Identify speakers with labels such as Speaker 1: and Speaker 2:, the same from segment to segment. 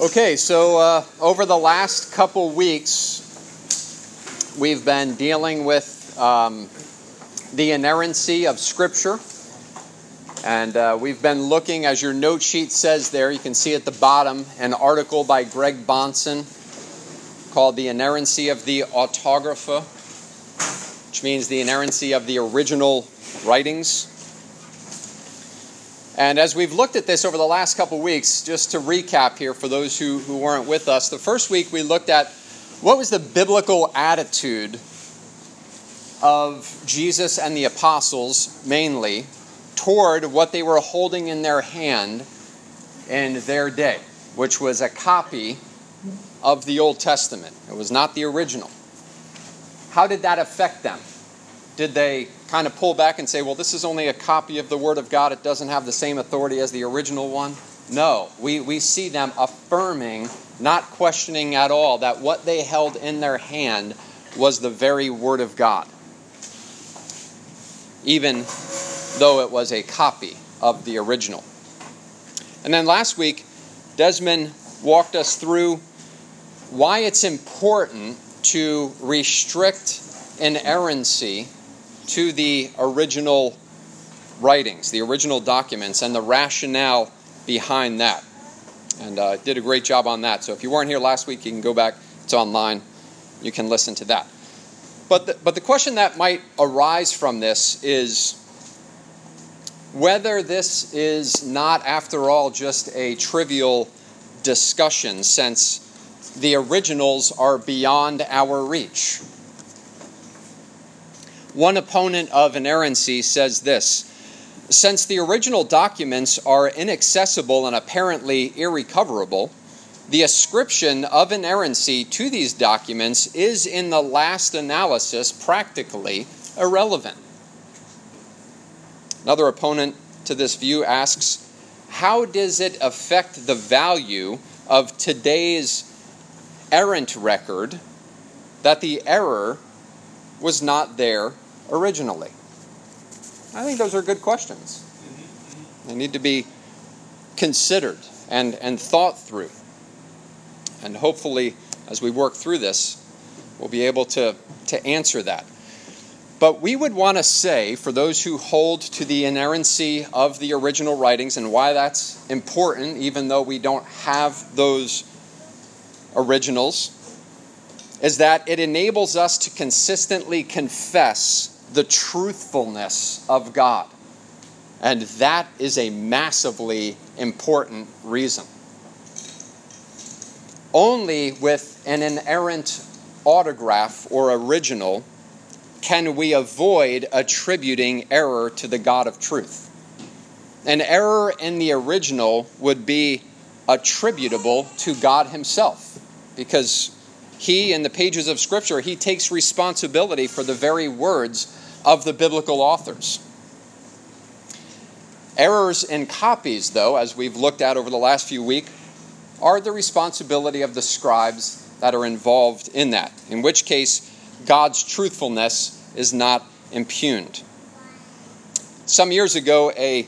Speaker 1: Okay, so uh, over the last couple weeks, we've been dealing with um, the inerrancy of Scripture. And uh, we've been looking, as your note sheet says there, you can see at the bottom an article by Greg Bahnsen called The Inerrancy of the Autographa, which means the inerrancy of the original writings. And as we've looked at this over the last couple weeks, just to recap here for those who, who weren't with us, the first week we looked at what was the biblical attitude of Jesus and the apostles, mainly, toward what they were holding in their hand in their day, which was a copy of the Old Testament. It was not the original. How did that affect them? Did they kind of pull back and say, well, this is only a copy of the Word of God, it doesn't have the same authority as the original one? No, we, we see them affirming, not questioning at all, that what they held in their hand was the very Word of God, even though it was a copy of the original. And then last week, Desmond walked us through why it's important to restrict inerrancy to the original writings, the original documents, and the rationale behind that. And uh, did a great job on that. So if you weren't here last week, you can go back. It's online. You can listen to that. But the, but the question that might arise from this is whether this is not, after all, just a trivial discussion, since the originals are beyond our reach. One opponent of inerrancy says this Since the original documents are inaccessible and apparently irrecoverable, the ascription of inerrancy to these documents is, in the last analysis, practically irrelevant. Another opponent to this view asks How does it affect the value of today's errant record that the error was not there originally? I think those are good questions. Mm-hmm. They need to be considered and, and thought through. And hopefully, as we work through this, we'll be able to, to answer that. But we would want to say, for those who hold to the inerrancy of the original writings and why that's important, even though we don't have those originals, is that it enables us to consistently confess the truthfulness of God. And that is a massively important reason. Only with an inerrant autograph or original can we avoid attributing error to the God of truth. An error in the original would be attributable to God Himself because He, in the pages of Scripture, He takes responsibility for the very words of the biblical authors. Errors in copies, though, as we've looked at over the last few weeks, are the responsibility of the scribes that are involved in that, in which case God's truthfulness is not impugned. Some years ago, a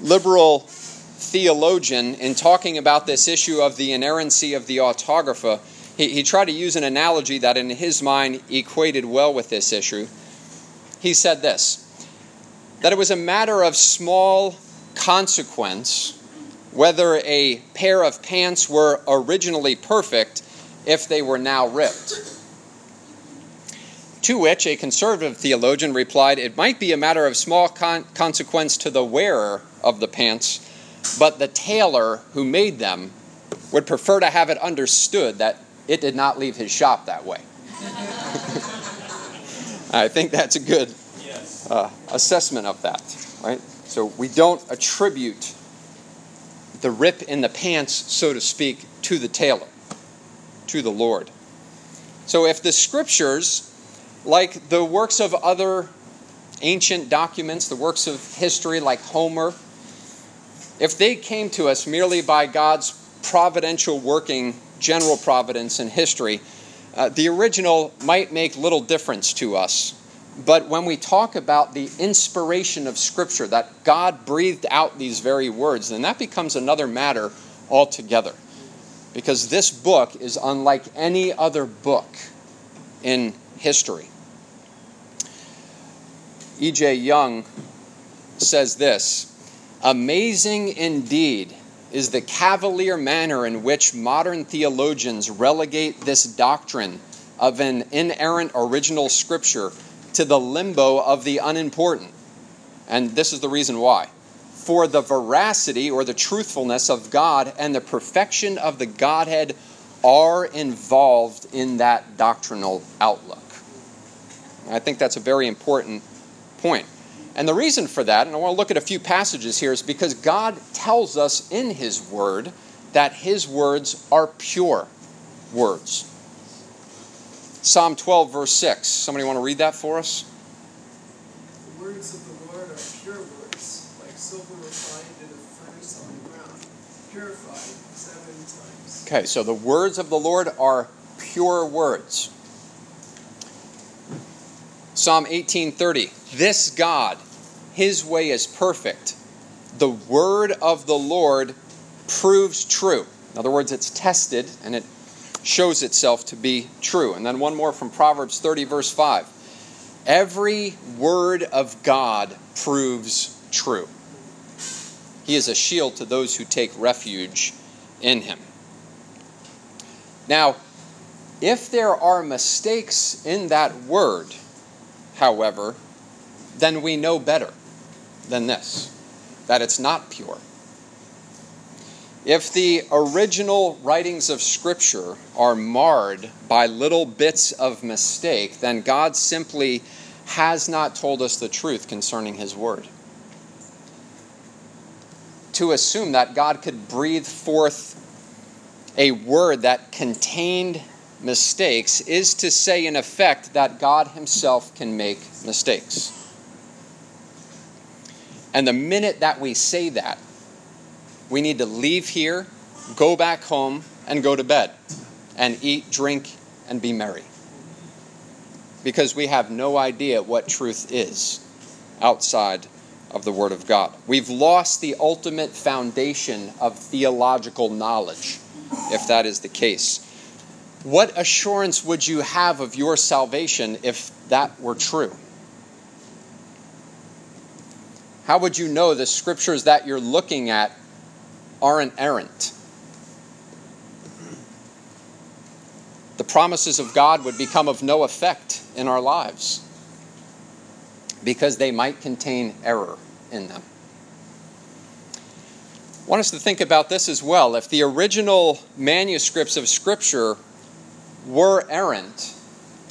Speaker 1: liberal theologian, in talking about this issue of the inerrancy of the autographa, he, he tried to use an analogy that, in his mind, equated well with this issue he said this that it was a matter of small consequence whether a pair of pants were originally perfect if they were now ripped. To which a conservative theologian replied, It might be a matter of small con- consequence to the wearer of the pants, but the tailor who made them would prefer to have it understood that it did not leave his shop that way. I think that's a good uh, assessment of that, right? So we don't attribute the rip in the pants, so to speak, to the tailor, to the Lord. So if the scriptures, like the works of other ancient documents, the works of history like Homer, if they came to us merely by God's providential working, general providence in history, uh, the original might make little difference to us. But when we talk about the inspiration of Scripture, that God breathed out these very words, then that becomes another matter altogether. because this book is unlike any other book in history. E.J. Young says this Amazing indeed is the cavalier manner in which modern theologians relegate this doctrine of an inerrant original scripture to the limbo of the unimportant. And this is the reason why. For the veracity or the truthfulness of God and the perfection of the Godhead are involved in that doctrinal outlook. I think that's a very important point. And the reason for that, and I want to look at a few passages here, is because God tells us in His Word that His words are pure words. Psalm 12, verse 6. Somebody want to read that for us?
Speaker 2: The words of the Lord are pure words, like silver refined in a furnace on the ground, purified seven times.
Speaker 1: Okay, so the words of the Lord are pure words. Psalm 18:30 This God his way is perfect. The word of the Lord proves true. In other words, it's tested and it shows itself to be true. And then one more from Proverbs 30, verse 5. Every word of God proves true. He is a shield to those who take refuge in him. Now, if there are mistakes in that word, however, then we know better than this that it's not pure. If the original writings of Scripture are marred by little bits of mistake, then God simply has not told us the truth concerning His Word. To assume that God could breathe forth a word that contained mistakes is to say, in effect, that God Himself can make mistakes. And the minute that we say that, we need to leave here, go back home, and go to bed, and eat, drink, and be merry. Because we have no idea what truth is outside of the Word of God. We've lost the ultimate foundation of theological knowledge, if that is the case. What assurance would you have of your salvation if that were true? How would you know the scriptures that you're looking at aren't errant? The promises of God would become of no effect in our lives because they might contain error in them. I want us to think about this as well. If the original manuscripts of Scripture were errant,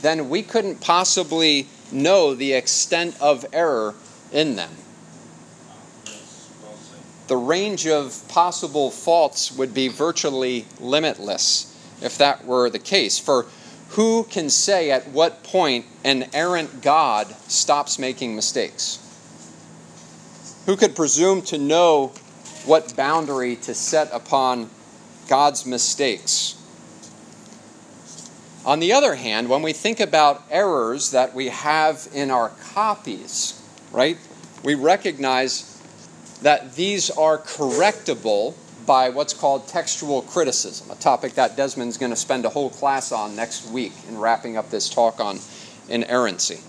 Speaker 1: then we couldn't possibly know the extent of error in them the range of possible faults would be virtually limitless if that were the case. For who can say at what point an errant God stops making mistakes? Who could presume to know what boundary to set upon God's mistakes? On the other hand, when we think about errors that we have in our copies, right, we recognize that these are correctable by what's called textual criticism, a topic that Desmond's going to spend a whole class on next week in wrapping up this talk on inerrancy.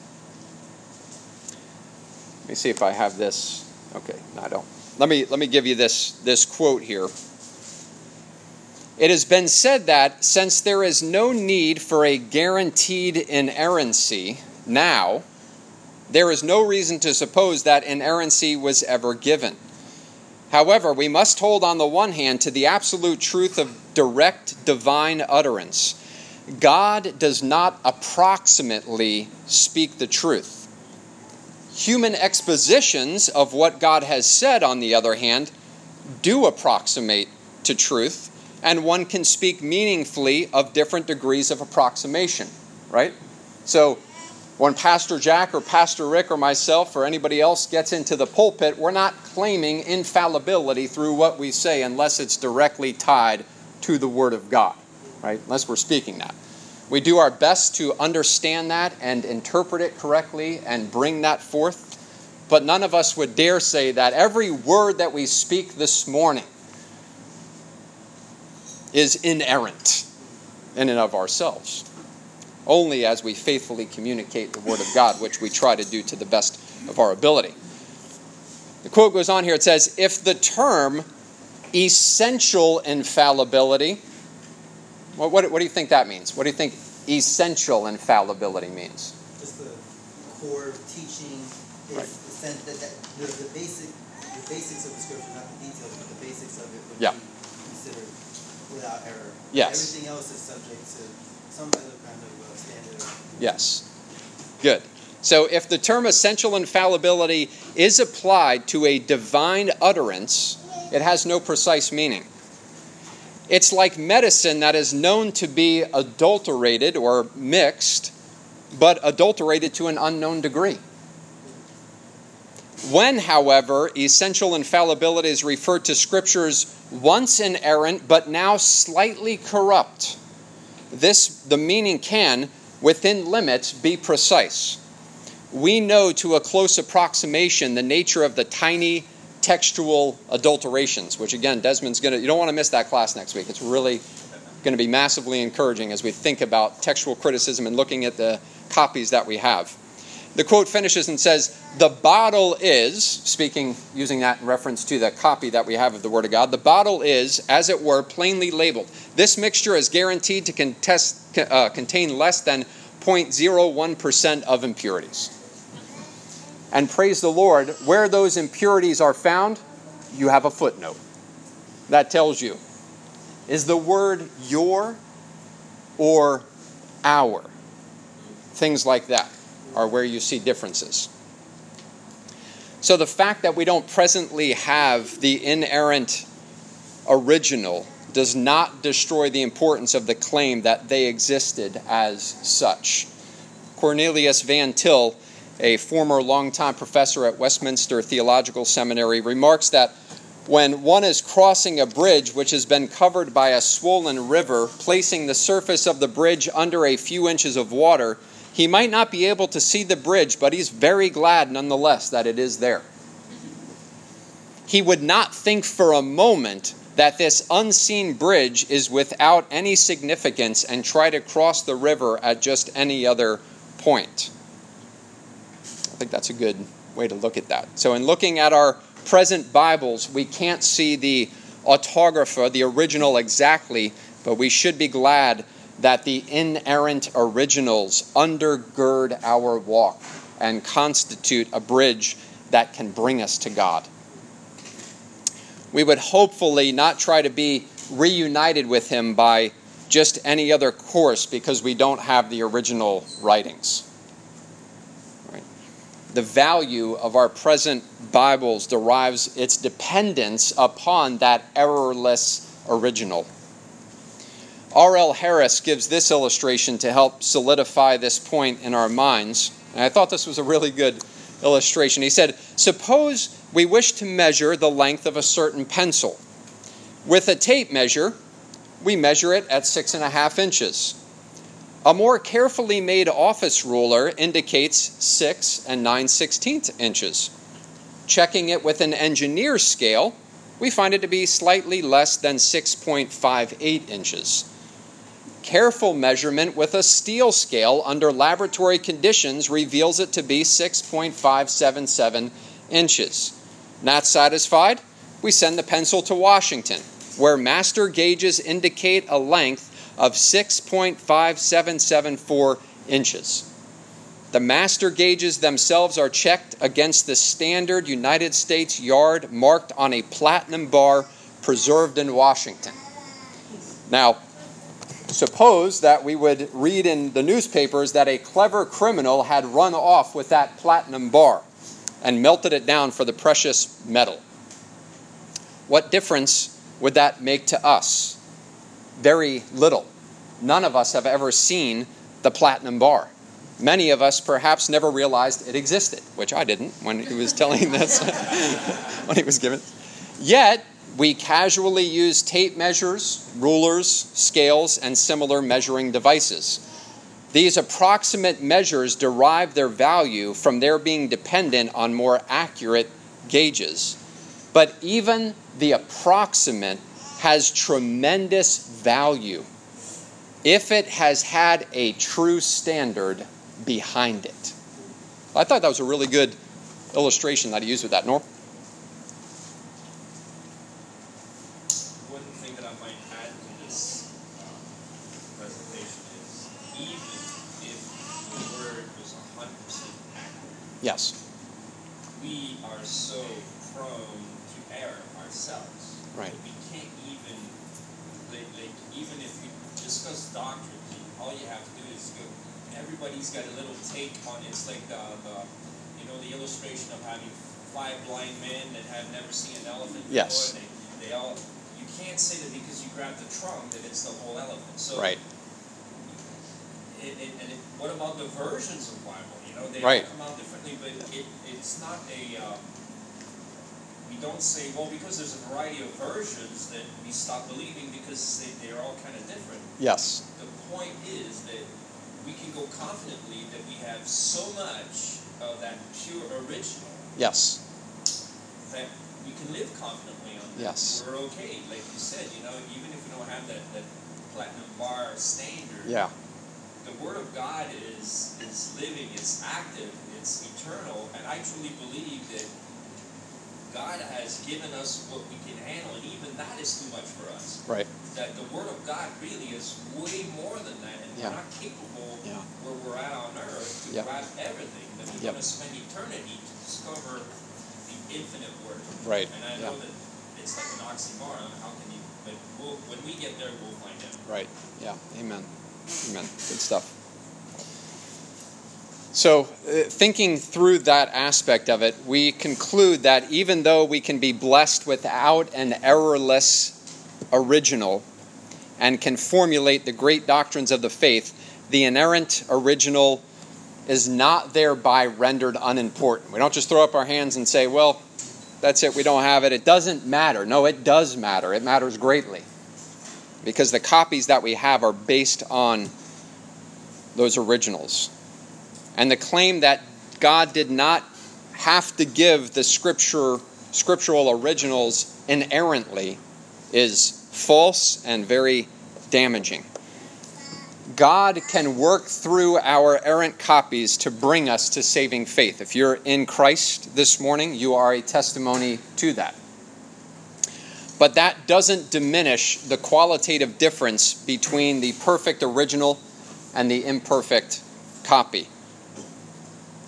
Speaker 1: Let me see if I have this. Okay, no, I don't. Let me, let me give you this, this quote here. It has been said that since there is no need for a guaranteed inerrancy now, there is no reason to suppose that inerrancy was ever given. However, we must hold on the one hand to the absolute truth of direct divine utterance. God does not approximately speak the truth. Human expositions of what God has said, on the other hand, do approximate to truth, and one can speak meaningfully of different degrees of approximation, right? So, when Pastor Jack or Pastor Rick or myself or anybody else gets into the pulpit, we're not claiming infallibility through what we say unless it's directly tied to the Word of God, right? Unless we're speaking that. We do our best to understand that and interpret it correctly and bring that forth, but none of us would dare say that every word that we speak this morning is inerrant in and of ourselves. Only as we faithfully communicate the Word of God, which we try to do to the best of our ability. The quote goes on here it says, If the term essential infallibility, what, what, what do you think that means? What do you think essential infallibility means?
Speaker 3: Just the core teaching is
Speaker 1: Right.
Speaker 3: the sense that, that the, the basic the basics of the scripture, not the details, but the basics of it would
Speaker 1: Yeah.
Speaker 3: be considered without error.
Speaker 1: Yes.
Speaker 3: Everything else is subject to uh.
Speaker 1: Yes. Good. So if the term essential infallibility is applied to a divine utterance, it has no precise meaning. It's like medicine that is known to be adulterated or mixed, but adulterated to an unknown degree. When, however, essential infallibility is referred to scriptures once inerrant but now slightly corrupt, this the meaning can, within limits, be precise. We know to a close approximation the nature of the tiny textual adulterations, which again, Desmond's going to, you don't want to miss that class next week. It's really going to be massively encouraging as we think about textual criticism and looking at the copies that we have. The quote finishes and says, The bottle is, speaking, using that in reference to the copy that we have of the Word of God, the bottle is, as it were, plainly labeled. This mixture is guaranteed to contest, uh, contain less than 0.01% of impurities. And praise the Lord, where those impurities are found, you have a footnote. That tells you is the word your or our? Things like that are where you see differences. So the fact that we don't presently have the inerrant original does not destroy the importance of the claim that they existed as such. Cornelius Van Til, a former longtime professor at Westminster Theological Seminary, remarks that when one is crossing a bridge which has been covered by a swollen river, placing the surface of the bridge under a few inches of water, he might not be able to see the bridge, but he's very glad nonetheless that it is there. He would not think for a moment that this unseen bridge is without any significance and try to cross the river at just any other point. I think that's a good way to look at that. So, in looking at our present Bibles, we can't see the autographa, the original exactly, but we should be glad that the inerrant originals undergird our walk and constitute a bridge that can bring us to God. We would hopefully not try to be reunited with Him by just any other course because we don't have the original writings. The value of our present Bibles derives its dependence upon that errorless original. R.L. Harris gives this illustration to help solidify this point in our minds. And I thought this was a really good illustration. He said, Suppose we wish to measure the length of a certain pencil. With a tape measure, we measure it at six and a half inches. A more carefully made office ruler indicates six and nine sixteenths inches. Checking it with an engineer's scale, we find it to be slightly less than 6.58 inches. Careful measurement with a steel scale under laboratory conditions reveals it to be 6.577 inches. Not satisfied? We send the pencil to Washington, where master gauges indicate a length of 6.5774 inches. The master gauges themselves are checked against the standard United States yard marked on a platinum bar preserved in Washington. Now, suppose that we would read in the newspapers that a clever criminal had run off with that platinum bar and melted it down for the precious metal. What difference would that make to us? Very little. None of us have ever seen the platinum bar. Many of us perhaps never realized it existed, which I didn't when he was telling this, when he was given. Yet, we casually use tape measures, rulers, scales, and similar measuring devices. These approximate measures derive their value from their being dependent on more accurate gauges. But even the approximate has tremendous value if it has had a true standard behind it. I thought that was a really good illustration that he used with that. Norm?
Speaker 4: One thing that I might add to this um, presentation is even if the word was 100% accurate,
Speaker 1: Yes.
Speaker 4: we are so prone to error ourselves.
Speaker 1: Right.
Speaker 4: We can't even, like, like, even if we discuss doctrine, all you have to do is go, everybody's got a little take on it. It's like the, the you know, the illustration of having five blind men that have never seen an elephant before.
Speaker 1: Yes.
Speaker 4: They, they all, you can't say that because you grab the trunk that it's the whole elephant. So
Speaker 1: Right.
Speaker 4: It, it, and it, what about the versions of Bible? You know, they
Speaker 1: Right.
Speaker 4: all come out differently, but it, it's not a. Um, we don't say, well, because there's a variety of versions that we stop believing because they, they're all kind of different.
Speaker 1: Yes.
Speaker 4: The point is that we can go confidently that we have so much of that pure original
Speaker 1: Yes.
Speaker 4: that we can live confidently on that.
Speaker 1: Yes.
Speaker 4: We're okay. Like you said, you know, even if we don't have that, that platinum bar standard,
Speaker 1: Yeah.
Speaker 4: The Word of God is is living, it's active, it's eternal, and I truly believe that God has given us what we can handle, and even that is too much for us.
Speaker 1: Right.
Speaker 4: That the Word of God really is way more than that, and
Speaker 1: Yeah.
Speaker 4: we're not capable
Speaker 1: Yeah.
Speaker 4: where we're at on earth to
Speaker 1: Yep.
Speaker 4: grasp everything. That we're
Speaker 1: Yep.
Speaker 4: going to spend eternity to discover the infinite Word.
Speaker 1: Right.
Speaker 4: And I
Speaker 1: Yeah.
Speaker 4: know that it's like an oxymoron. How can you? But we'll, when we get there, we'll find out.
Speaker 1: Right. Yeah. Amen. Amen. Good stuff. So, uh, thinking through that aspect of it, we conclude that even though we can be blessed without an errorless original and can formulate the great doctrines of the faith, the inerrant original is not thereby rendered unimportant. We don't just throw up our hands and say, well, that's it, we don't have it. It doesn't matter. No, it does matter. It matters greatly because the copies that we have are based on those originals. And the claim that God did not have to give the scripture scriptural originals inerrantly is false and very damaging. God can work through our errant copies to bring us to saving faith. If you're in Christ this morning, you are a testimony to that. But that doesn't diminish the qualitative difference between the perfect original and the imperfect copy.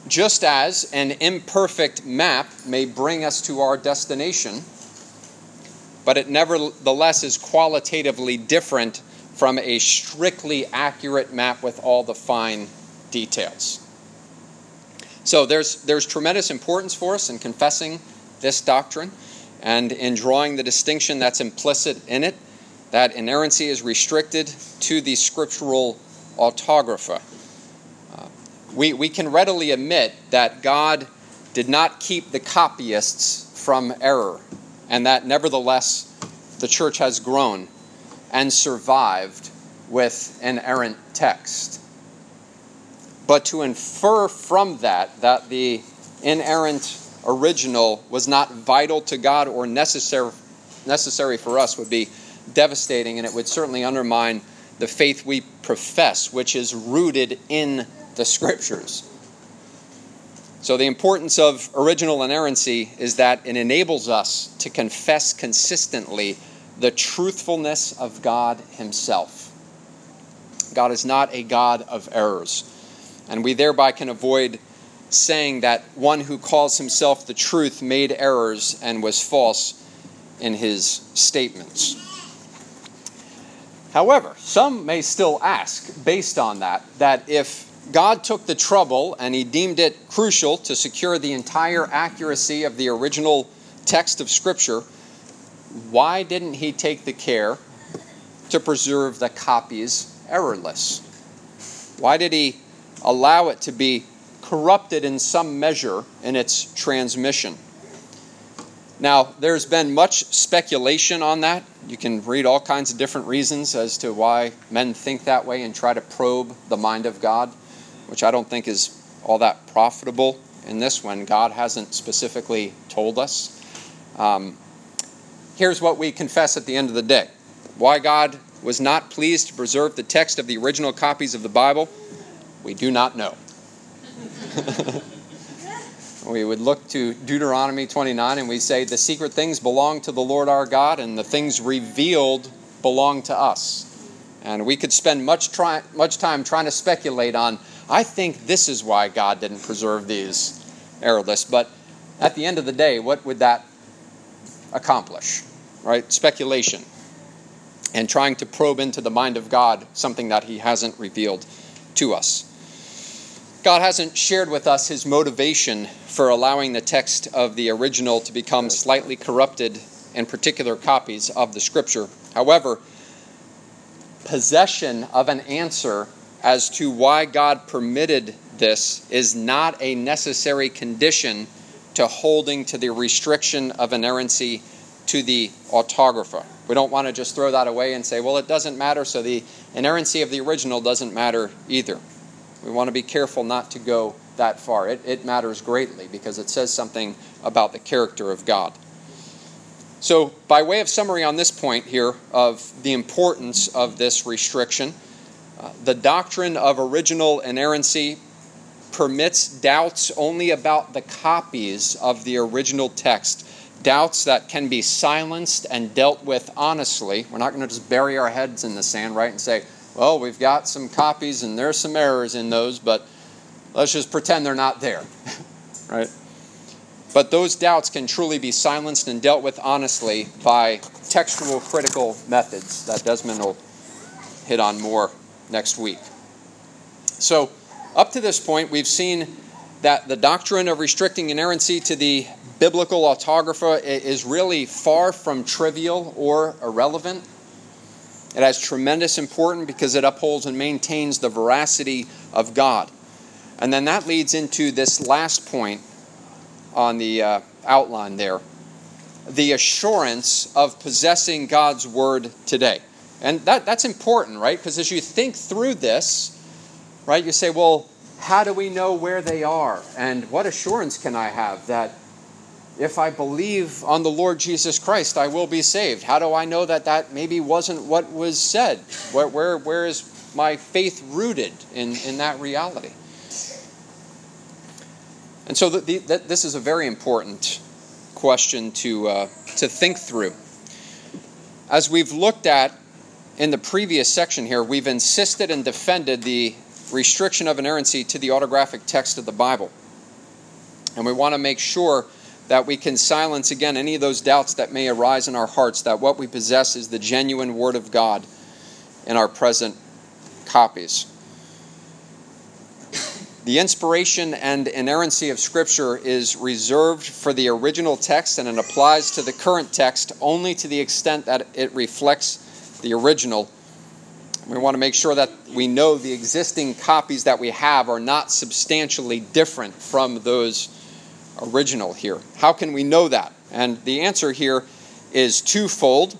Speaker 1: Just as an imperfect map may bring us to our destination, but it nevertheless is qualitatively different from a strictly accurate map with all the fine details. So there's, there's tremendous importance for us in confessing this doctrine and in drawing the distinction that's implicit in it that inerrancy is restricted to the scriptural autographa. Uh, we, we can readily admit that God did not keep the copyists from error, and that nevertheless the church has grown and survived with an errant text. But to infer from that that the inerrant original was not vital to God or necessary, necessary for us would be devastating, and it would certainly undermine the faith we profess, which is rooted in the Scriptures. So, the importance of original inerrancy is that it enables us to confess consistently the truthfulness of God Himself. God is not a God of errors, and we thereby can avoid saying that one who calls himself the truth made errors and was false in his statements. However, some may still ask, based on that, that if God took the trouble and he deemed it crucial to secure the entire accuracy of the original text of Scripture, why didn't he take the care to preserve the copies errorless? Why did he allow it to be corrupted in some measure in its transmission? Now, there's been much speculation on that. You can read all kinds of different reasons as to why men think that way and try to probe the mind of God, which I don't think is all that profitable in this when God hasn't specifically told us. Um, here's what we confess at the end of the day why God was not pleased to preserve the text of the original copies of the Bible, we do not know. we would look to Deuteronomy 29 and we say, The secret things belong to the Lord our God, and the things revealed belong to us. And we could spend much, try, much time trying to speculate on, I think this is why God didn't preserve these error lists. But at the end of the day, what would that accomplish? Right? Speculation. And trying to probe into the mind of God something that He hasn't revealed to us. God hasn't shared with us His motivation for allowing the text of the original to become slightly corrupted in particular copies of the Scripture. However, possession of an answer as to why God permitted this is not a necessary condition to holding to the restriction of inerrancy to the autographa. We don't want to just throw that away and say, well, it doesn't matter, so the inerrancy of the original doesn't matter either. We want to be careful not to go that far. It, it matters greatly because it says something about the character of God. So, by way of summary on this point here of the importance of this restriction, uh, the doctrine of original inerrancy permits doubts only about the copies of the original text, doubts that can be silenced and dealt with honestly. We're not going to just bury our heads in the sand, right, and say, well, we've got some copies and there's some errors in those, but let's just pretend they're not there, right? But those doubts can truly be silenced and dealt with honestly by textual critical methods that Desmond will hit on more next week. So, up to this point, we've seen that the doctrine of restricting inerrancy to the biblical autographa is really far from trivial or irrelevant. It has tremendous importance because it upholds and maintains the veracity of God. And then that leads into this last point on the uh, outline there the assurance of possessing God's word today. And that, that's important, right? Because as you think through this, right, you say, well, how do we know where they are? And what assurance can I have that if I believe on the Lord Jesus Christ, I will be saved? How do I know that that maybe wasn't what was said? Where, where, where is my faith rooted in, in that reality? And so the, the, this is a very important question to, uh, to think through. As we've looked at in the previous section here, we've insisted and defended the restriction of inerrancy to the autographic text of the Bible. And we want to make sure that we can silence again any of those doubts that may arise in our hearts that what we possess is the genuine Word of God in our present copies. The inspiration and inerrancy of Scripture is reserved for the original text and it applies to the current text only to the extent that it reflects the original. We want to make sure that we know the existing copies that we have are not substantially different from those original here. How can we know that? And the answer here is twofold.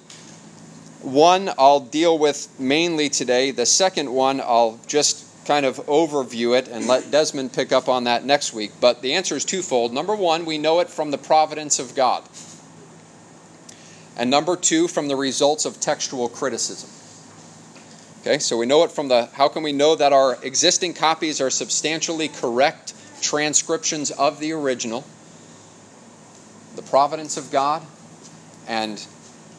Speaker 1: One I'll deal with mainly today, the second one I'll just kind of overview it and let Desmond pick up on that next week. But the answer is twofold. Number one, we know it from the providence of God. And number two, from the results of textual criticism. Okay, so we know it from the how can we know that our existing copies are substantially correct transcriptions of the original? The providence of God and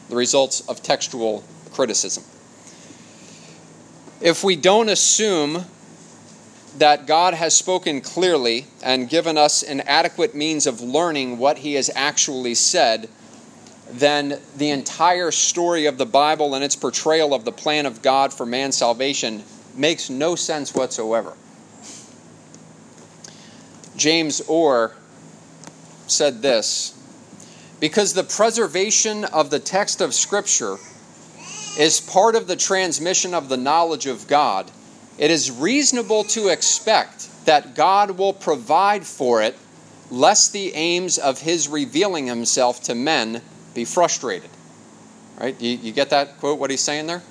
Speaker 1: the results of textual criticism. If we don't assume that God has spoken clearly and given us an adequate means of learning what He has actually said, then the entire story of the Bible and its portrayal of the plan of God for man's salvation makes no sense whatsoever. James Orr said this Because the preservation of the text of Scripture is part of the transmission of the knowledge of God it is reasonable to expect that God will provide for it, lest the aims of His revealing Himself to men be frustrated. Right? You, you get that quote, what he's saying there?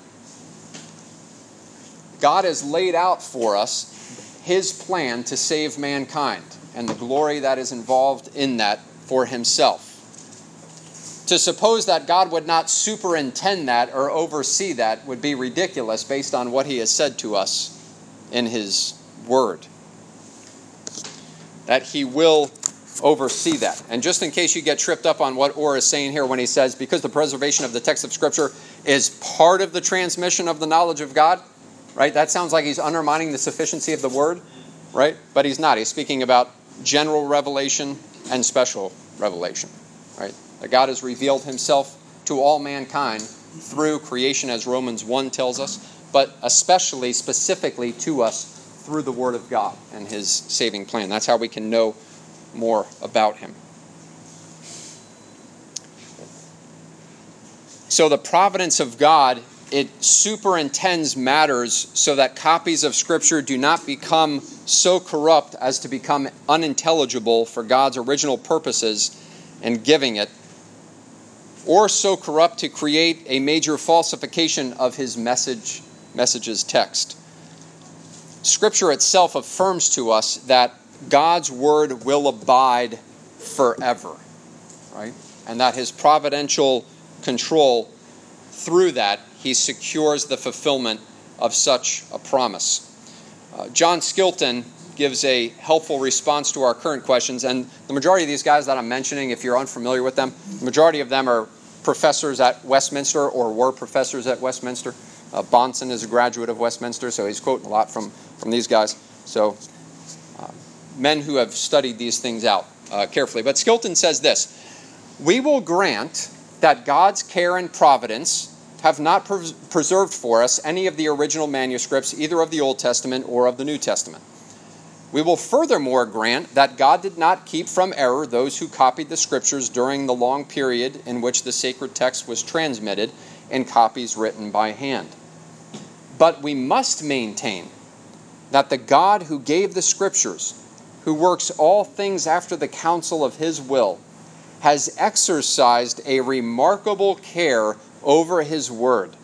Speaker 1: God has laid out for us His plan to save mankind and the glory that is involved in that for Himself. To suppose that God would not superintend that or oversee that would be ridiculous based on what He has said to us in His Word. That He will oversee that. And just in case you get tripped up on what Orr is saying here when he says, because the preservation of the text of Scripture is part of the transmission of the knowledge of God, right? That sounds like he's undermining the sufficiency of the Word, right? But he's not. He's speaking about general revelation and special revelation, right? That God has revealed himself to all mankind through creation, as Romans 1 tells us, but especially, specifically to us through the Word of God and his saving plan. That's how we can know more about him. So the providence of God, it superintends matters so that copies of Scripture do not become so corrupt as to become unintelligible for God's original purposes in giving it, or so corrupt to create a major falsification of his message message's text. Scripture itself affirms to us that God's word will abide forever, right? And that his providential control through that he secures the fulfillment of such a promise. Uh, John Skilton gives a helpful response to our current questions, and the majority of these guys that I'm mentioning, if you're unfamiliar with them, the majority of them are professors at Westminster or were professors at Westminster. Uh, Bahnsen is a graduate of Westminster, so he's quoting a lot from, from these guys. So men who have studied these things out uh, carefully. But Skilton says this We will grant that God's care and providence have not pres- preserved for us any of the original manuscripts, either of the Old Testament or of the New Testament. We will furthermore grant that God did not keep from error those who copied the Scriptures during the long period in which the sacred text was transmitted in copies written by hand. But we must maintain that the God who gave the Scriptures who works all things after the counsel of his will, has exercised a remarkable care over his word,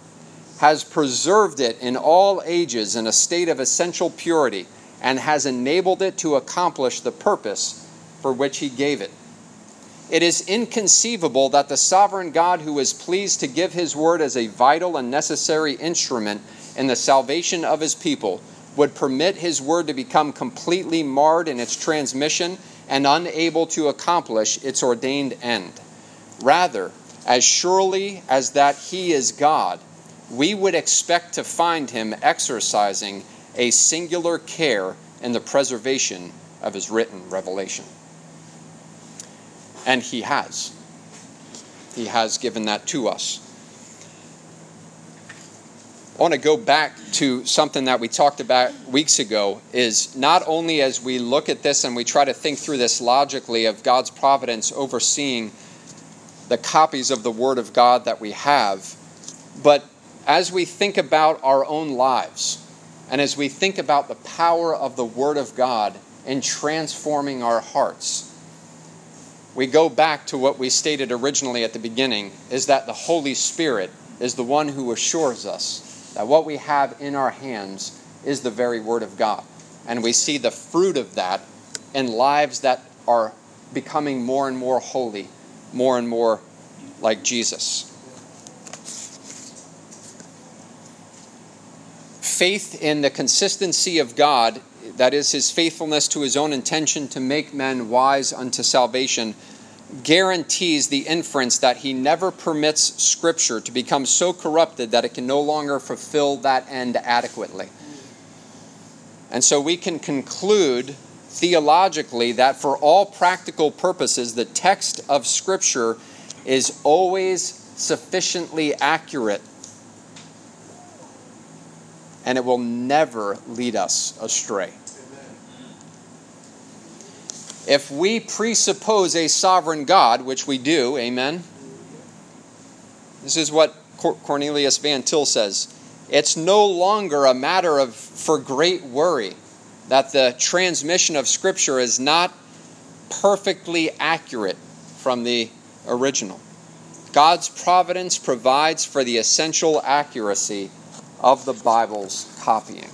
Speaker 1: has preserved it in all ages in a state of essential purity, and has enabled it to accomplish the purpose for which he gave it. It is inconceivable that the sovereign God who is pleased to give his word as a vital and necessary instrument in the salvation of his people would permit his word to become completely marred in its transmission and unable to accomplish its ordained end. Rather, as surely as that he is God, we would expect to find him exercising a singular care in the preservation of his written revelation. And he has. He has given that to us. I want to go back to something that we talked about weeks ago is not only as we look at this and we try to think through this logically of God's providence overseeing the copies of the Word of God that we have, but as we think about our own lives and as we think about the power of the Word of God in transforming our hearts, we go back to what we stated originally at the beginning is that the Holy Spirit is the one who assures us that what we have in our hands is the very Word of God. And we see the fruit of that in lives that are becoming more and more holy, more and more like Jesus. Faith in the consistency of God, that is, his faithfulness to his own intention to make men wise unto salvation, guarantees the inference that he never permits Scripture to become so corrupted that it can no longer fulfill that end adequately. And so we can conclude theologically that for all practical purposes, the text of Scripture is always sufficiently accurate and it will never lead us astray if we presuppose a sovereign God, which we do, amen, this is what Cornelius Van Til says. It's no longer a matter of for great worry that the transmission of Scripture is not perfectly accurate from the original. God's providence provides for the essential accuracy of the Bible's copying.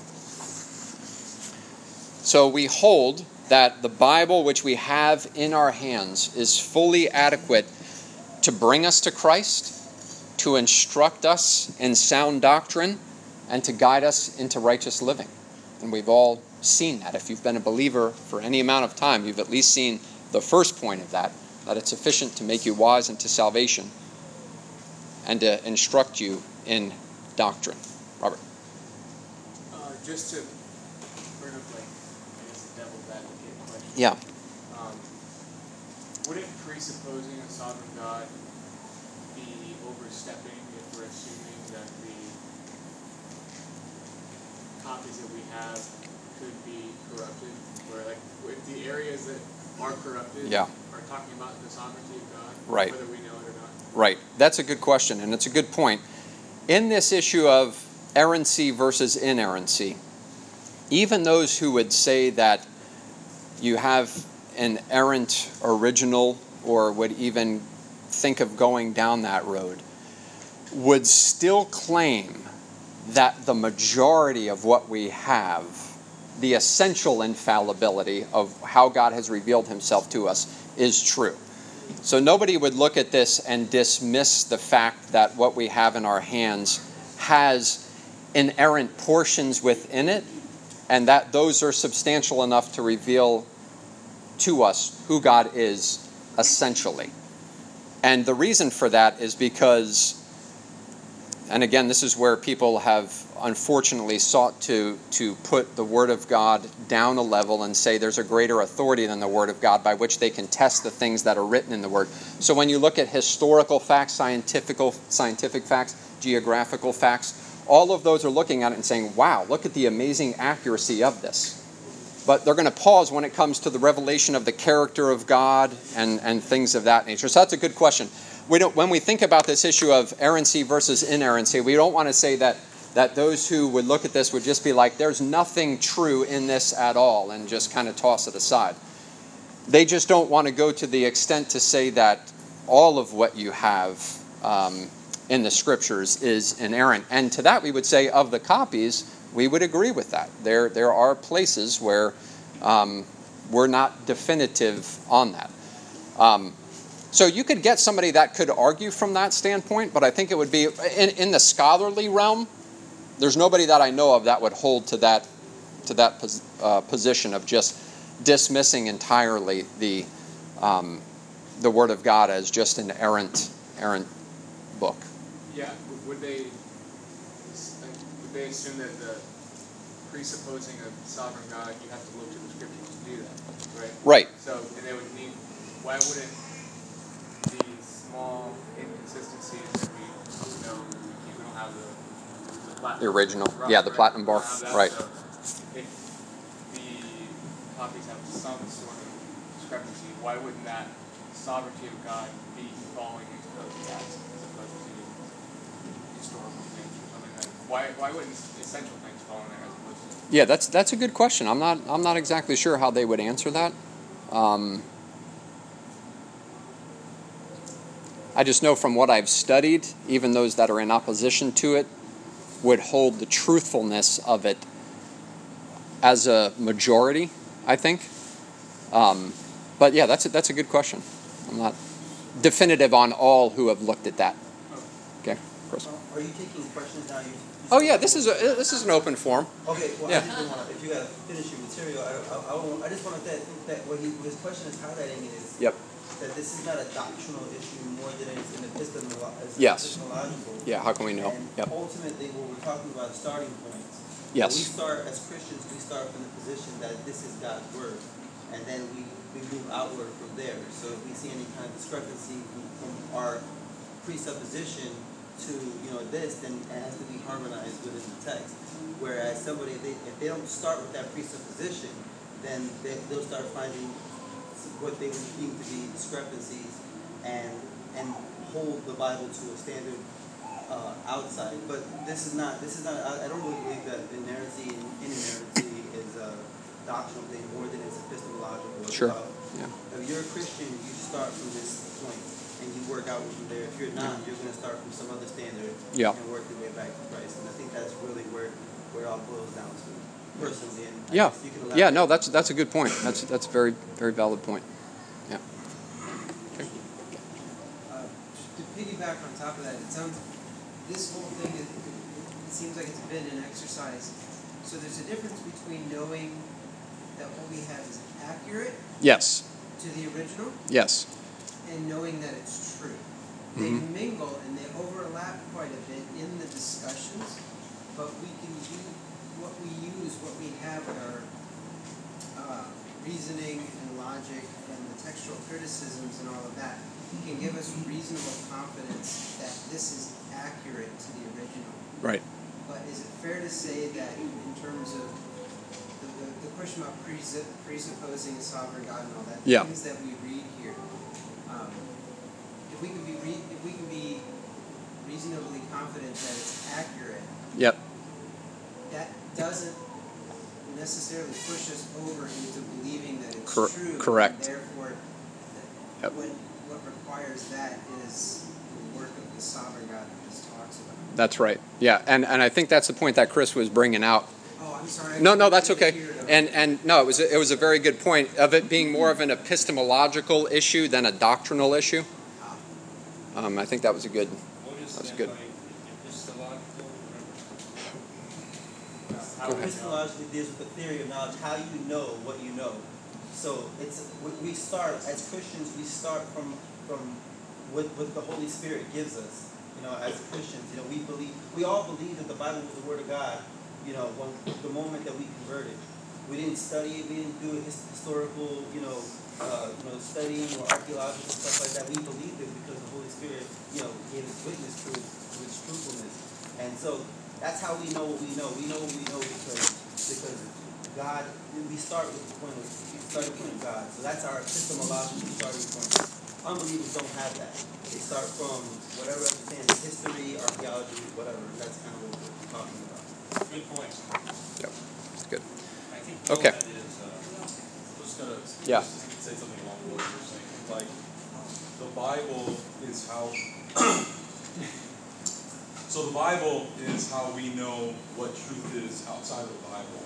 Speaker 1: So we hold that the Bible which we have in our hands is fully adequate to bring us to Christ, to instruct us in sound doctrine, and to guide us into righteous living. And we've all seen that. If you've been a believer for any amount of time, you've at least seen the first point of that, that it's sufficient to make you wise unto salvation and to instruct you in doctrine. Robert.
Speaker 5: Uh, just to bring up, like, I guess, the devil's advocate question.
Speaker 1: Yeah.
Speaker 5: Um, wouldn't presupposing a sovereign God be overstepping if we're assuming that the copies that we have could be corrupted? Where, like, with the areas that are corrupted
Speaker 1: Yeah.
Speaker 5: are talking about the sovereignty of God,
Speaker 1: Right.
Speaker 5: whether we know it or not.
Speaker 1: Right. That's a good question, and it's a good point. In this issue of errancy versus inerrancy, even those who would say that you have an errant original or would even think of going down that road would still claim that the majority of what we have, the essential infallibility of how God has revealed himself to us, is true. So nobody would look at this and dismiss the fact that what we have in our hands has inerrant portions within it, and that those are substantial enough to reveal to us who God is essentially. And the reason for that is because, and again, this is where people have unfortunately sought to, to put the Word of God down a level and say there's a greater authority than the Word of God by which they can test the things that are written in the Word. So when you look at historical facts, scientific, scientific facts, geographical facts, all of those are looking at it and saying, wow, look at the amazing accuracy of this. But they're going to pause when it comes to the revelation of the character of God and, and things of that nature. So that's a good question. We don't, when we think about this issue of errancy versus inerrancy, we don't want to say that that those who would look at this would just be like, there's nothing true in this at all, and just kind of toss it aside. They just don't want to go to the extent to say that all of what you have um, in the scriptures is inerrant. And to that, we would say, of the copies, we would agree with that. There, there are places where um, we're not definitive on that. Um, so you could get somebody that could argue from that standpoint, but I think it would be in, in the scholarly realm there's nobody that I know of that would hold to that to that pos, uh, position of just dismissing entirely the um, the Word of God as just an errant errant book.
Speaker 5: Yeah, would- they, would they assume that the presupposing a sovereign God, you have to look to the scriptures to do that, right?
Speaker 1: Right.
Speaker 5: So, and they would need, why wouldn't small inconsistencies that we know, we don't have the, the platinum.
Speaker 1: The original.
Speaker 5: bar,
Speaker 1: Yeah, the
Speaker 5: right?
Speaker 1: platinum bar,
Speaker 5: We don't have that,
Speaker 1: right.
Speaker 5: so If the copies have some sort of discrepancy, why wouldn't that sovereignty of God be falling into those gaps as opposed to historical things or something like, why, why wouldn't essential things fall in there as opposed to?
Speaker 1: Yeah, that's that's a good question. I'm not I'm not exactly sure how they would answer that. Um, I just know from what I've studied, even those that are in opposition to it would hold the truthfulness of it as a majority. I think. Um, but yeah, that's a, that's a good question. I'm not definitive on all who have looked at that. Okay, Chris.
Speaker 3: Are you taking questions now? You,
Speaker 1: Oh yeah, this is a this is an open forum.
Speaker 3: Okay, well,
Speaker 1: Yeah.
Speaker 3: I want to, if you gotta finish your material, I, I, I, I just wanted that, that what he, his question is highlighting is
Speaker 1: Yep.
Speaker 3: That this is not a doctrinal issue more than it's an epistemolo- it's
Speaker 1: Yes.
Speaker 3: epistemological.
Speaker 1: Yeah. How can we know?
Speaker 3: And
Speaker 1: Yep.
Speaker 3: ultimately, what we're talking about is starting points.
Speaker 1: Yes.
Speaker 3: We start, as Christians, we start from the position that this is God's word, and then we, we move outward from there. So if we see any kind of discrepancy from our presupposition to, you know, this, then it has to be harmonized within the text. Whereas somebody, they, if they don't start with that presupposition, then they, they'll start finding what they would deem to be discrepancies and, and hold the Bible to a standard uh, outside. But this is not, this is not, I, I don't really believe that inerrancy and inerrancy is a doctrinal thing more than it's epistemological. It's
Speaker 1: Sure.
Speaker 3: about-
Speaker 1: Yeah.
Speaker 3: If you're a Christian, you start from this point and you work out from there. If you're not, you're going to start from some other standard
Speaker 1: Yeah.
Speaker 3: and work your way back to Christ. And I think that's really where, where it all boils down to,
Speaker 1: Yeah. Yeah. No, that's that's a good point. That's that's a very very valid point. Yeah.
Speaker 6: Uh, to piggyback on top of that, it sounds this whole thing it, it seems like it's been an exercise. So there's a difference between knowing that what we have is accurate
Speaker 1: Yes.
Speaker 6: to the original
Speaker 1: Yes.
Speaker 6: and knowing that it's true. They
Speaker 1: Mhm.
Speaker 6: mingle and they overlap quite a bit in the discussions, but we can use what we use, what we have in our uh, reasoning and logic and the textual criticisms and all of that can give us reasonable confidence that this is accurate to the original.
Speaker 1: Right.
Speaker 6: But is it fair to say that in terms of the, the, the question about presu- presupposing a sovereign God and all that,
Speaker 1: Yeah.
Speaker 6: things that we read here, um, if we can be re- if we can be reasonably confident that it's accurate,
Speaker 1: Yep.
Speaker 6: that doesn't necessarily push us over into believing that it's
Speaker 1: Cor-
Speaker 6: true.
Speaker 1: correct.
Speaker 6: And therefore,
Speaker 1: Yep.
Speaker 6: what, what requires that is the work of the sovereign God that this talks about.
Speaker 1: That's right. Yeah, and and I think that's the point that Chris was bringing out.
Speaker 6: Oh, I'm sorry. I
Speaker 1: No, no, that's okay. And and no, it was a, it was a very good point of it being more of an epistemological issue than a doctrinal issue. Um, I think that was a good.
Speaker 4: What is
Speaker 1: That's
Speaker 4: that
Speaker 1: good.
Speaker 4: by epistemological?
Speaker 5: How
Speaker 1: Go
Speaker 5: we
Speaker 1: ahead.
Speaker 5: know.
Speaker 3: Deals with the theory of knowledge, how you know what you know. So it's we- start as Christians. We start from from what what the Holy Spirit gives us. You know, as Christians, you know, we believe we all believe that the Bible is the Word of God. You know, when the moment that we converted, we didn't study it. We didn't do a his, historical, you know, uh, you know, studying or archaeological stuff like that. We believed it because the Holy Spirit, you know, gave us witness to to its truthfulness. And so that's how we know what we know. We know what we know because because God. We start with the point of we start with the point of God. So that's our epistemological starting point. Unbelievers don't have that. They start from whatever understanding, history, archaeology, whatever. That's kind of what we're talking about.
Speaker 4: Good point. Yep.
Speaker 1: It's good.
Speaker 4: I think
Speaker 1: Okay.
Speaker 4: that is, uh,
Speaker 7: just gonna
Speaker 1: Yeah.
Speaker 7: just say something along what you were saying. Like the Bible is how so the Bible is how we know what truth is outside of the Bible.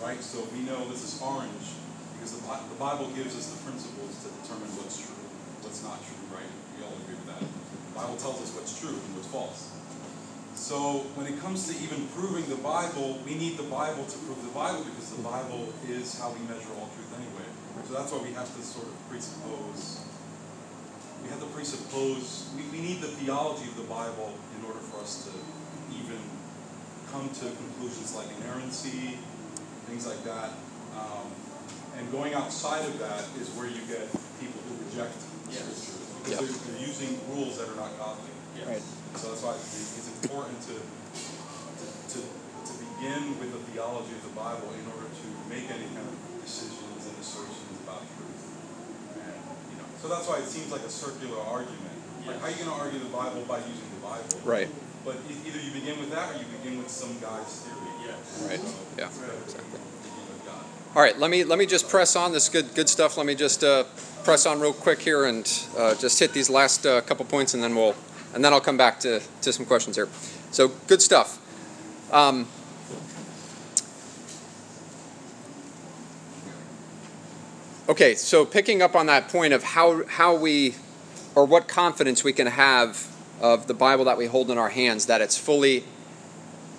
Speaker 7: Right? So we know this is orange because the, the Bible gives us the principles to determine what's true, what's not true, right? We all agree with that. The Bible tells us what's true and what's false. So when it comes to even proving the Bible, we need the Bible to prove the Bible because the Bible is how we measure all truth anyway. So that's why we have to sort of presuppose. We have to presuppose. We, we need the theology of the Bible for us to even come to conclusions like inerrancy, things like that. Um, and going outside of that is where you get people who reject the
Speaker 4: Yes.
Speaker 7: scriptures because
Speaker 1: Yep.
Speaker 7: they're, they're using rules that are not godly.
Speaker 1: Right.
Speaker 7: So that's why it's it's important to, to, to begin with the theology of the Bible in order to make any kind of decisions and assertions about truth. And, you know, so that's why it seems like a circular argument. Like, how are you going to argue the Bible by using the Bible?
Speaker 1: Right.
Speaker 7: But either you begin with that or you begin with some guy's theory.
Speaker 4: Yes.
Speaker 1: Right.
Speaker 7: So,
Speaker 1: Yeah.
Speaker 7: it's
Speaker 1: Exactly.
Speaker 7: begin with God.
Speaker 1: All right, let me let me just press on this good good stuff. Let me just uh, press on real quick here and uh, just hit these last uh, couple points, and then we'll and then I'll come back to, to some questions here. So good stuff. Um, okay, so picking up on that point of how how we or what confidence we can have of the Bible that we hold in our hands that it's fully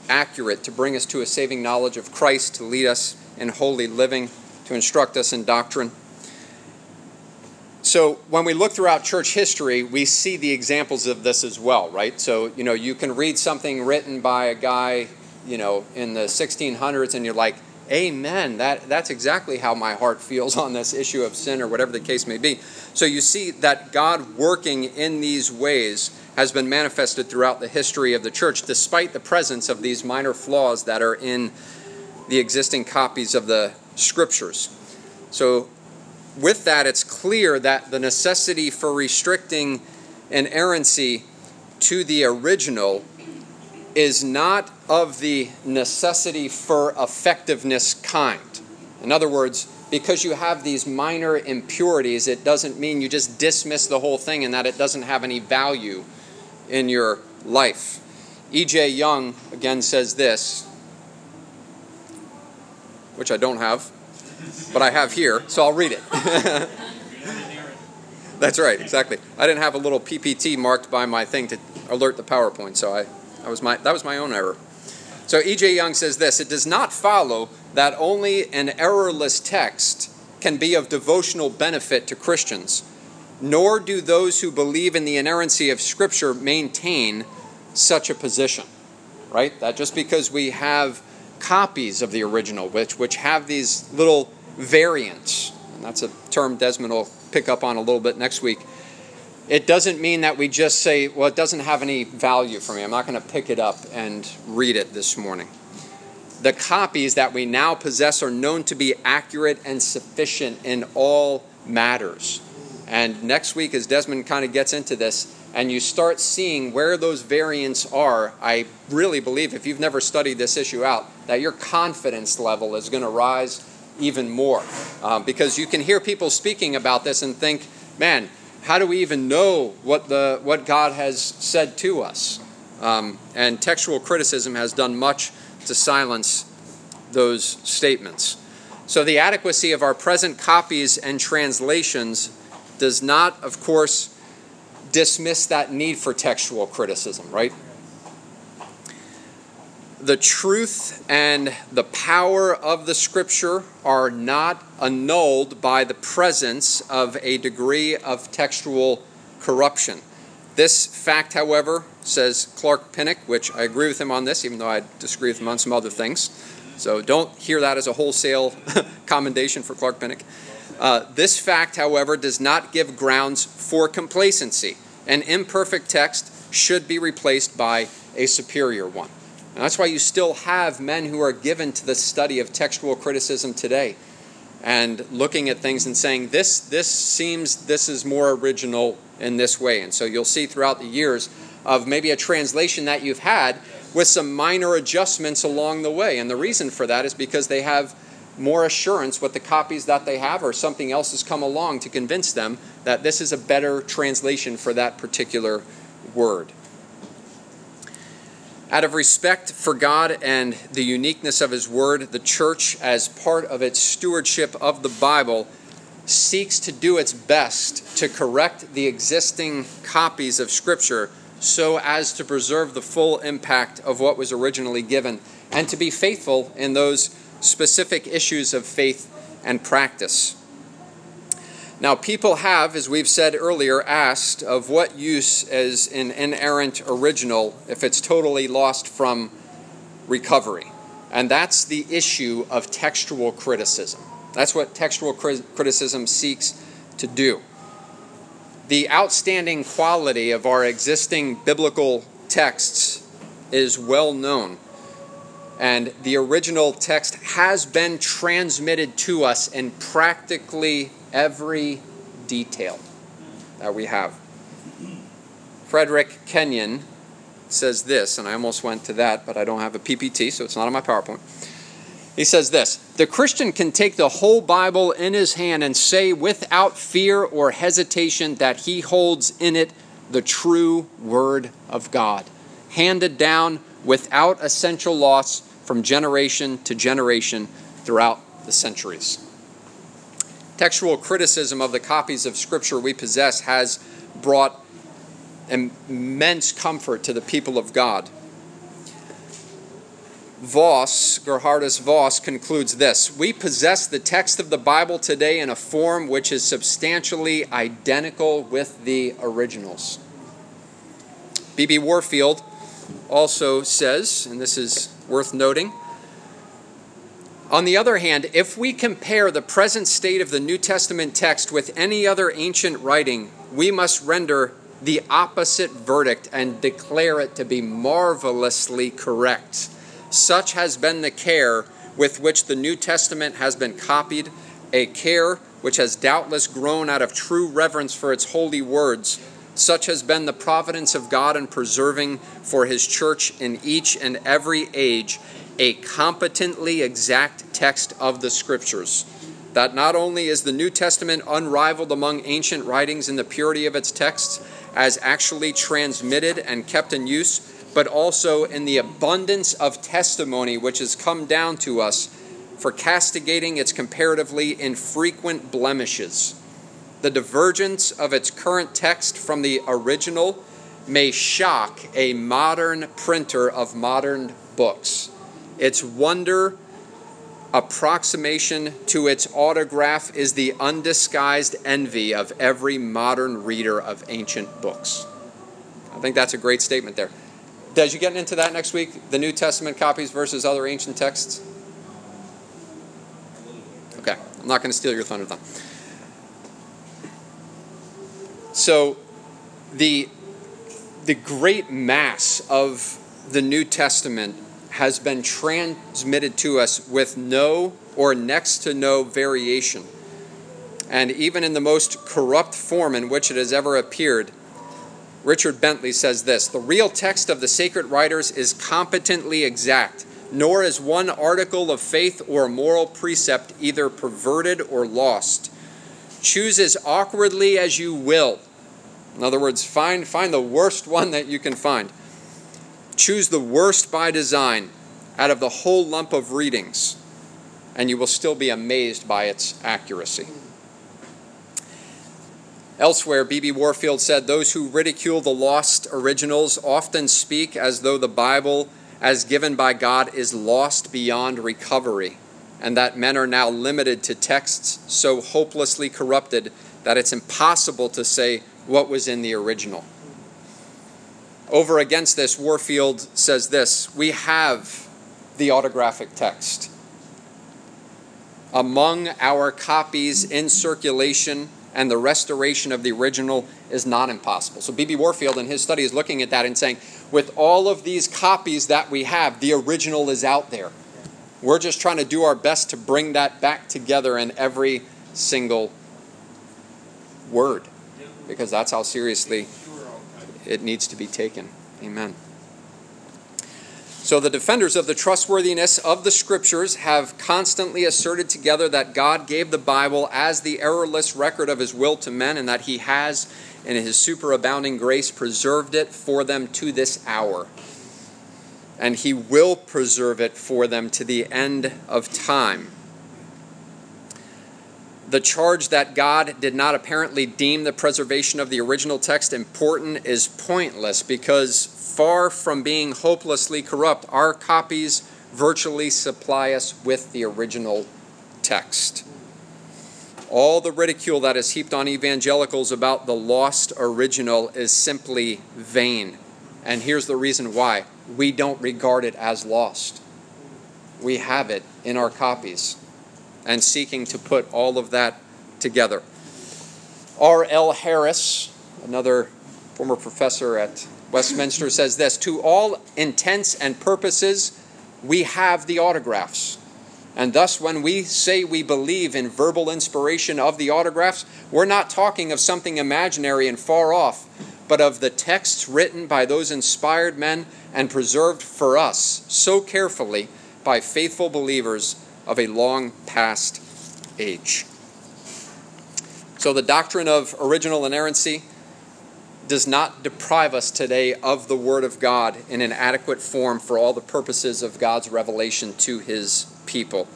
Speaker 1: accurate to bring us to a saving knowledge of Christ, to lead us in holy living, to instruct us in doctrine. So when we look throughout church history, we see the examples of this as well, right? So, you know, you can read something written by a guy, you know, in the 1600s and you're like, "Amen. That that's exactly how my heart feels on this issue of sin or whatever the case may be." So you see that God working in these ways has been manifested throughout the history of the church despite the presence of these minor flaws that are in the existing copies of the scriptures. So with that, it's clear that the necessity for restricting inerrancy to the original is not of the necessity for effectiveness kind. In other words, because you have these minor impurities, it doesn't mean you just dismiss the whole thing and that it doesn't have any value in your life. E.J. Young again says this, which I don't have, but I have here, so I'll read it. That's right, exactly. I didn't have a little PPT marked by my thing to alert the PowerPoint. So I, that was my that was my own error. So E.J. Young says this: It does not follow that only an errorless text can be of devotional benefit to Christians, nor do those who believe in the inerrancy of Scripture maintain such a position. Right? That just because we have copies of the original, which which have these little variants, and that's a term Desmond will pick up on a little bit next week. It doesn't mean that we just say, well, it doesn't have any value for me. I'm not going to pick it up and read it this morning. The copies that we now possess are known to be accurate and sufficient in all matters. And next week, as Desmond kind of gets into this, and you start seeing where those variants are, I really believe, if you've never studied this issue out, that your confidence level is going to rise even more. Um, because you can hear people speaking about this and think, man, how do we even know what, the, what God has said to us? Um, and textual criticism has done much to silence those statements. So, the adequacy of our present copies and translations does not, of course, dismiss that need for textual criticism, right? The truth and the power of the scripture are not annulled by the presence of a degree of textual corruption. This fact, however, says Clark Pinnock, which I agree with him on this, even though I disagree with him on some other things. So don't hear that as a wholesale commendation for Clark Pinnock. Uh, this fact, however, does not give grounds for complacency. An imperfect text should be replaced by a superior one. And that's why you still have men who are given to the study of textual criticism today and looking at things and saying, this, this seems this is more original in this way. And so you'll see throughout the years of maybe a translation that you've had with some minor adjustments along the way. And the reason for that is because they have more assurance with the copies that they have, or something else has come along to convince them that this is a better translation for that particular word. Out of respect for God and the uniqueness of His Word, the church, as part of its stewardship of the Bible, seeks to do its best to correct the existing copies of Scripture so as to preserve the full impact of what was originally given and to be faithful in those specific issues of faith and practice. Now, people have, as we've said earlier, asked of what use is an inerrant original if it's totally lost from recovery. And that's the issue of textual criticism. That's what textual criticism seeks to do. The outstanding quality of our existing biblical texts is well known. And the original text has been transmitted to us in practically every detail that we have. Frederick Kenyon says this, and I almost went to that, but I don't have a PPT, so it's not on my PowerPoint. He says this The Christian can take the whole Bible in his hand and say without fear or hesitation that he holds in it the true Word of God, handed down without essential loss from generation to generation throughout the centuries. Textual criticism of the copies of Scripture we possess has brought immense comfort to the people of God. Vos, Geerhardus Vos, concludes this We possess the text of the Bible today in a form which is substantially identical with the originals. B.B. Warfield also says, and this is worth noting. On the other hand, if we compare the present state of the New Testament text with any other ancient writing, we must render the opposite verdict and declare it to be marvelously correct. Such has been the care with which the New Testament has been copied, a care which has doubtless grown out of true reverence for its holy words. Such has been the providence of God in preserving for His church in each and every age a competently exact text of the Scriptures. That not only is the New Testament unrivaled among ancient writings in the purity of its texts, as actually transmitted and kept in use, but also in the abundance of testimony which has come down to us for castigating its comparatively infrequent blemishes. The divergence of its current text from the original may shock a modern printer of modern books. Its wonder approximation to its autograph is the undisguised envy of every modern reader of ancient books. I think that's a great statement there. Des, you getting into that next week? The New Testament copies versus other ancient texts? Okay, I'm not going to steal your thunder then. So, the the great mass of the New Testament has been transmitted to us with no or next to no variation. And even in the most corrupt form in which it has ever appeared, Richard Bentley says this The real text of the sacred writers is competently exact, nor is one article of faith or moral precept either perverted or lost. Choose as awkwardly as you will. In other words, find, find the worst one that you can find. Choose the worst by design out of the whole lump of readings, and you will still be amazed by its accuracy. Elsewhere, B.B. Warfield said, Those who ridicule the lost originals often speak as though the Bible, as given by God, is lost beyond recovery, and that men are now limited to texts so hopelessly corrupted that it's impossible to say what was in the original. Over against this, Warfield says this We have the autographic text. Among our copies in circulation, and the restoration of the original is not impossible. So B.B. Warfield in his study is looking at that and saying, with all of these copies that we have, the original is out there. We're just trying to do our best to bring that back together in every single word because that's how seriously it needs to be taken. Amen. So, the defenders of the trustworthiness of the Scriptures have constantly asserted together that God gave the Bible as the errorless record of His will to men, and that He has, in His superabounding grace, preserved it for them to this hour. And He will preserve it for them to the end of time. The charge that God did not apparently deem the preservation of the original text important is pointless because far from being hopelessly corrupt, our copies virtually supply us with the original text. All the ridicule that is heaped on evangelicals about the lost original is simply vain. And here's the reason why we don't regard it as lost. We have it in our copies and seeking to put all of that together. R.L. Harris, another former professor at Westminster says this To all intents and purposes, we have the autographs. And thus, when we say we believe in verbal inspiration of the autographs, we're not talking of something imaginary and far off, but of the texts written by those inspired men and preserved for us so carefully by faithful believers of a long past age. So, the doctrine of original inerrancy does not deprive us today of the Word of God in an adequate form for all the purposes of God's revelation to His people.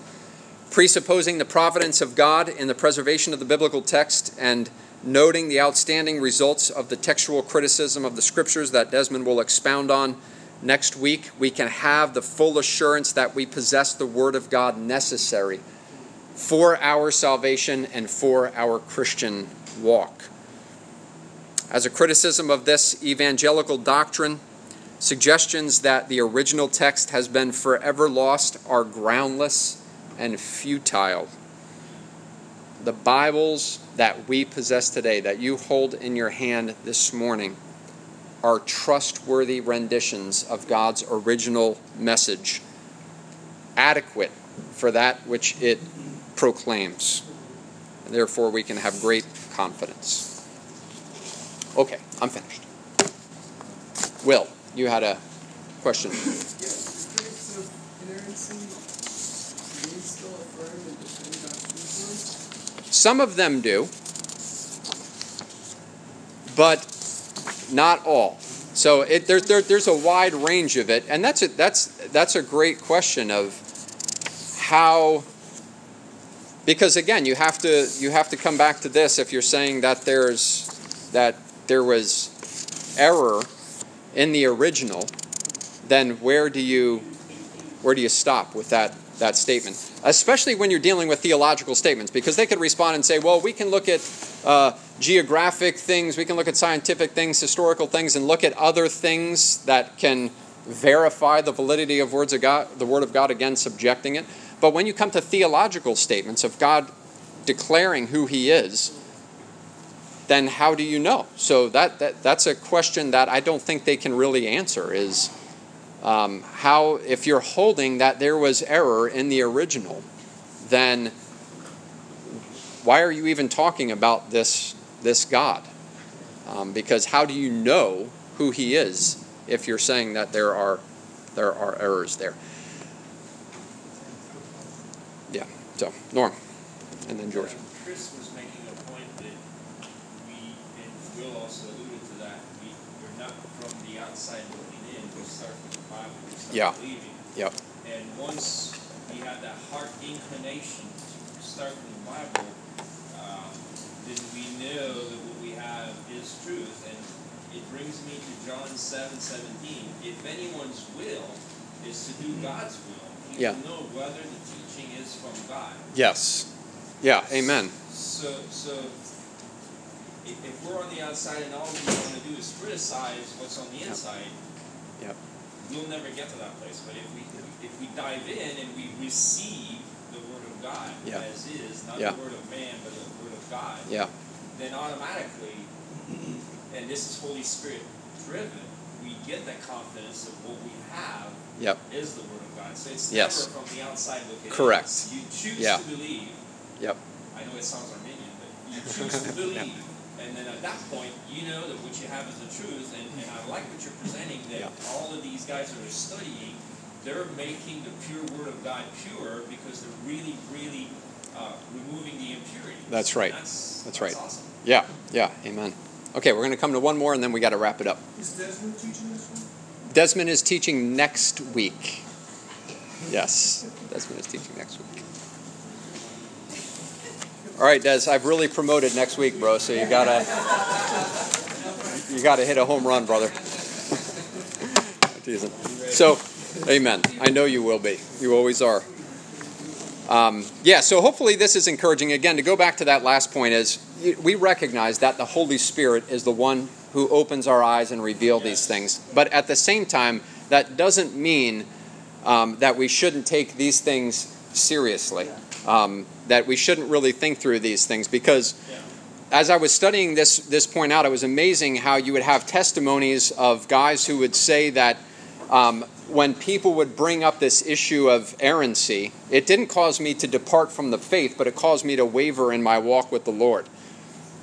Speaker 1: Presupposing the providence of God in the preservation of the biblical text and noting the outstanding results of the textual criticism of the Scriptures that Desmond will expound on next week, we can have the full assurance that we possess the Word of God necessary for our salvation and for our Christian walk. As a criticism of this evangelical doctrine, suggestions that the original text has been forever lost are groundless and futile. The Bibles that we possess today, that you hold in your hand this morning, are trustworthy renditions of God's original message, adequate for that which it proclaims. And therefore, we can have great confidence. Okay, I'm finished. Will, you had a question.
Speaker 2: Yeah, the critics of inerrancy, do they still affirm and defend God's truth?
Speaker 1: Some of them do, but not all. So it, there, there, there's a wide range of it, and that's a, that's that's a great question of how. Because again, you have to you have to come back to this if you're saying that there's that there was error in the original, then where do you where do you stop with that that statement? Especially when you're dealing with theological statements, because they could respond and say, "Well, we can look at uh, geographic things, we can look at scientific things, historical things, and look at other things that can verify the validity of words of God, the Word of God, again subjecting it." But when you come to theological statements of God declaring who He is, then how do you know? So that, that that's a question that I don't think they can really answer. Is um, how if you're holding that there was error in the original, then why are you even talking about this this God? Um, because how do you know who He is if you're saying that there are there are errors there? Yeah. So Norm, and then George.
Speaker 4: Chris was making a point that we, and Will also alluded to that, we, we're not from the outside looking in, we start from the Bible, we start
Speaker 1: Yeah. Yep.
Speaker 4: And once we have that heart inclination to start the Bible, uh, then we know that what we have is truth. And it brings me to John seven seventeen. If anyone's will is to do God's will, he
Speaker 1: Yeah.
Speaker 4: will know whether the teaching is from God.
Speaker 1: Yes. Yeah. Amen.
Speaker 4: So, so if, if we're on the outside and all we want to do is criticize what's on the
Speaker 1: Yep.
Speaker 4: inside,
Speaker 1: Yep.
Speaker 4: We'll never get to that place. But if we if we dive in and we receive the Word of God
Speaker 1: Yeah.
Speaker 4: as is, not
Speaker 1: Yeah.
Speaker 4: the Word of man, but the Word of God,
Speaker 1: Yeah.
Speaker 4: then automatically, and this is Holy Spirit driven, we get that confidence of what we have
Speaker 1: Yep.
Speaker 4: is the Word of God. So it's
Speaker 1: Yes.
Speaker 4: never from the outside looking in.
Speaker 1: Correct.
Speaker 4: You choose
Speaker 1: Yeah.
Speaker 4: to believe.
Speaker 1: Yep.
Speaker 4: I know it sounds Arminian, but you choose to believe. And then at that point, you know that what you have is the truth. And, and I like what you're presenting that
Speaker 1: Yeah.
Speaker 4: all of these guys that are studying, they're making the pure Word of God pure because they're really, really uh, removing the impurities.
Speaker 1: That's right.
Speaker 4: That's,
Speaker 1: That's
Speaker 4: that's
Speaker 1: right.
Speaker 4: awesome.
Speaker 1: Yeah. Yeah. Amen. Okay, we're going to come to one more and then we got to wrap it up.
Speaker 2: Is Desmond teaching this one?
Speaker 1: Desmond is teaching next week. Yes, Desmond is teaching next week. All right, Des, I've really promoted next week, bro. So you gotta, you gotta hit a home run, brother. Teasing. So, amen. I know you will be. You always are. Um, yeah. So hopefully this is encouraging. Again, to go back to that last point is we recognize that the Holy Spirit is the one who opens our eyes and reveal these things. But at the same time, that doesn't mean um, that we shouldn't take these things seriously. Um, that we shouldn't really think through these things because as I was studying this this point out, it was amazing how you would have testimonies of guys who would say that um, when people would bring up this issue of errancy, it didn't cause me to depart from the faith, but it caused me to waver in my walk with the Lord.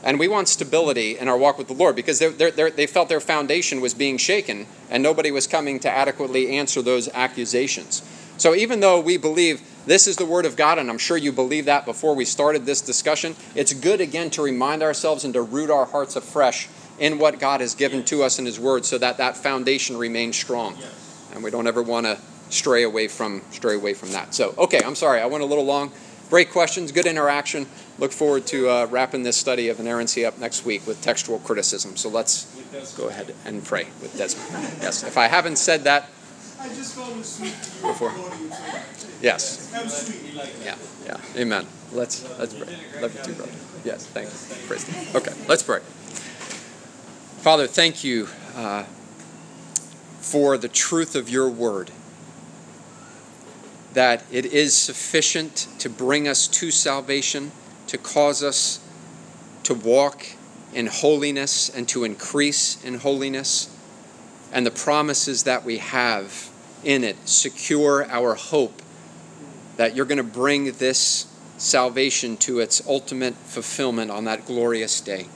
Speaker 1: And we want stability in our walk with the Lord because they're, they're, they're, they felt their foundation was being shaken and nobody was coming to adequately answer those accusations. So even though we believe this is the Word of God, and I'm sure you believe that before we started this discussion, it's good again to remind ourselves and to root our hearts afresh in what God has given to us in His Word so that that foundation remains strong. And we don't ever want to stray away from stray away from that. So, okay, I'm sorry, I went a little long. Great questions, good interaction. Look forward to uh, wrapping this study of inerrancy up next week with textual criticism. So let's go ahead and pray with Desmond. Yes, if I haven't said that,
Speaker 2: I just found it sweet that you
Speaker 1: Before. yes.
Speaker 2: That was sweet.
Speaker 4: You like that?
Speaker 1: Yeah, yeah. Amen. Let's let's pray. Love you too, brother. Yes, thank you. Praise God. Okay, let's pray. Father, thank you uh, for the truth of your word. That it is sufficient to bring us to salvation, to cause us to walk in holiness and to increase in holiness, and the promises that we have in it secure our hope that you're going to bring this salvation to its ultimate fulfillment on that glorious day.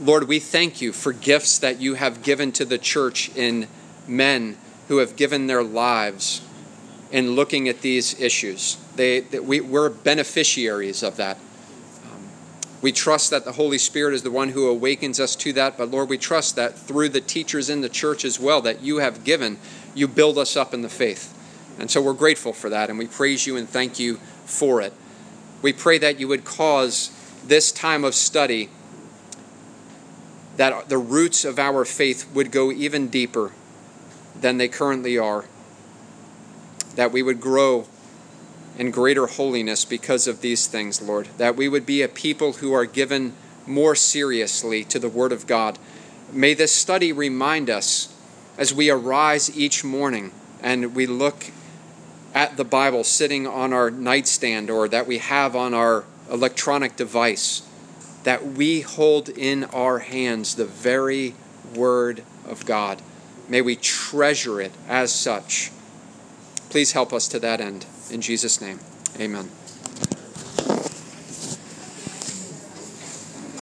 Speaker 1: Lord, we thank you for gifts that you have given to the church in men who have given their lives in looking at these issues. They, that we, we're beneficiaries of that. Um, we trust that the Holy Spirit is the one who awakens us to that, but Lord, we trust that through the teachers in the church as well that you have given, you build us up in the faith. And so we're grateful for that, and we praise you and thank you for it. We pray that you would cause this time of study that the roots of our faith would go even deeper than they currently are, that we would grow in greater holiness because of these things, Lord, that we would be a people who are given more seriously to the Word of God. May this study remind us as we arise each morning and we look at the Bible sitting on our nightstand or that we have on our electronic device, that we hold in our hands the very Word of God. May we treasure it as such. Please help us to that end. In Jesus' name, amen.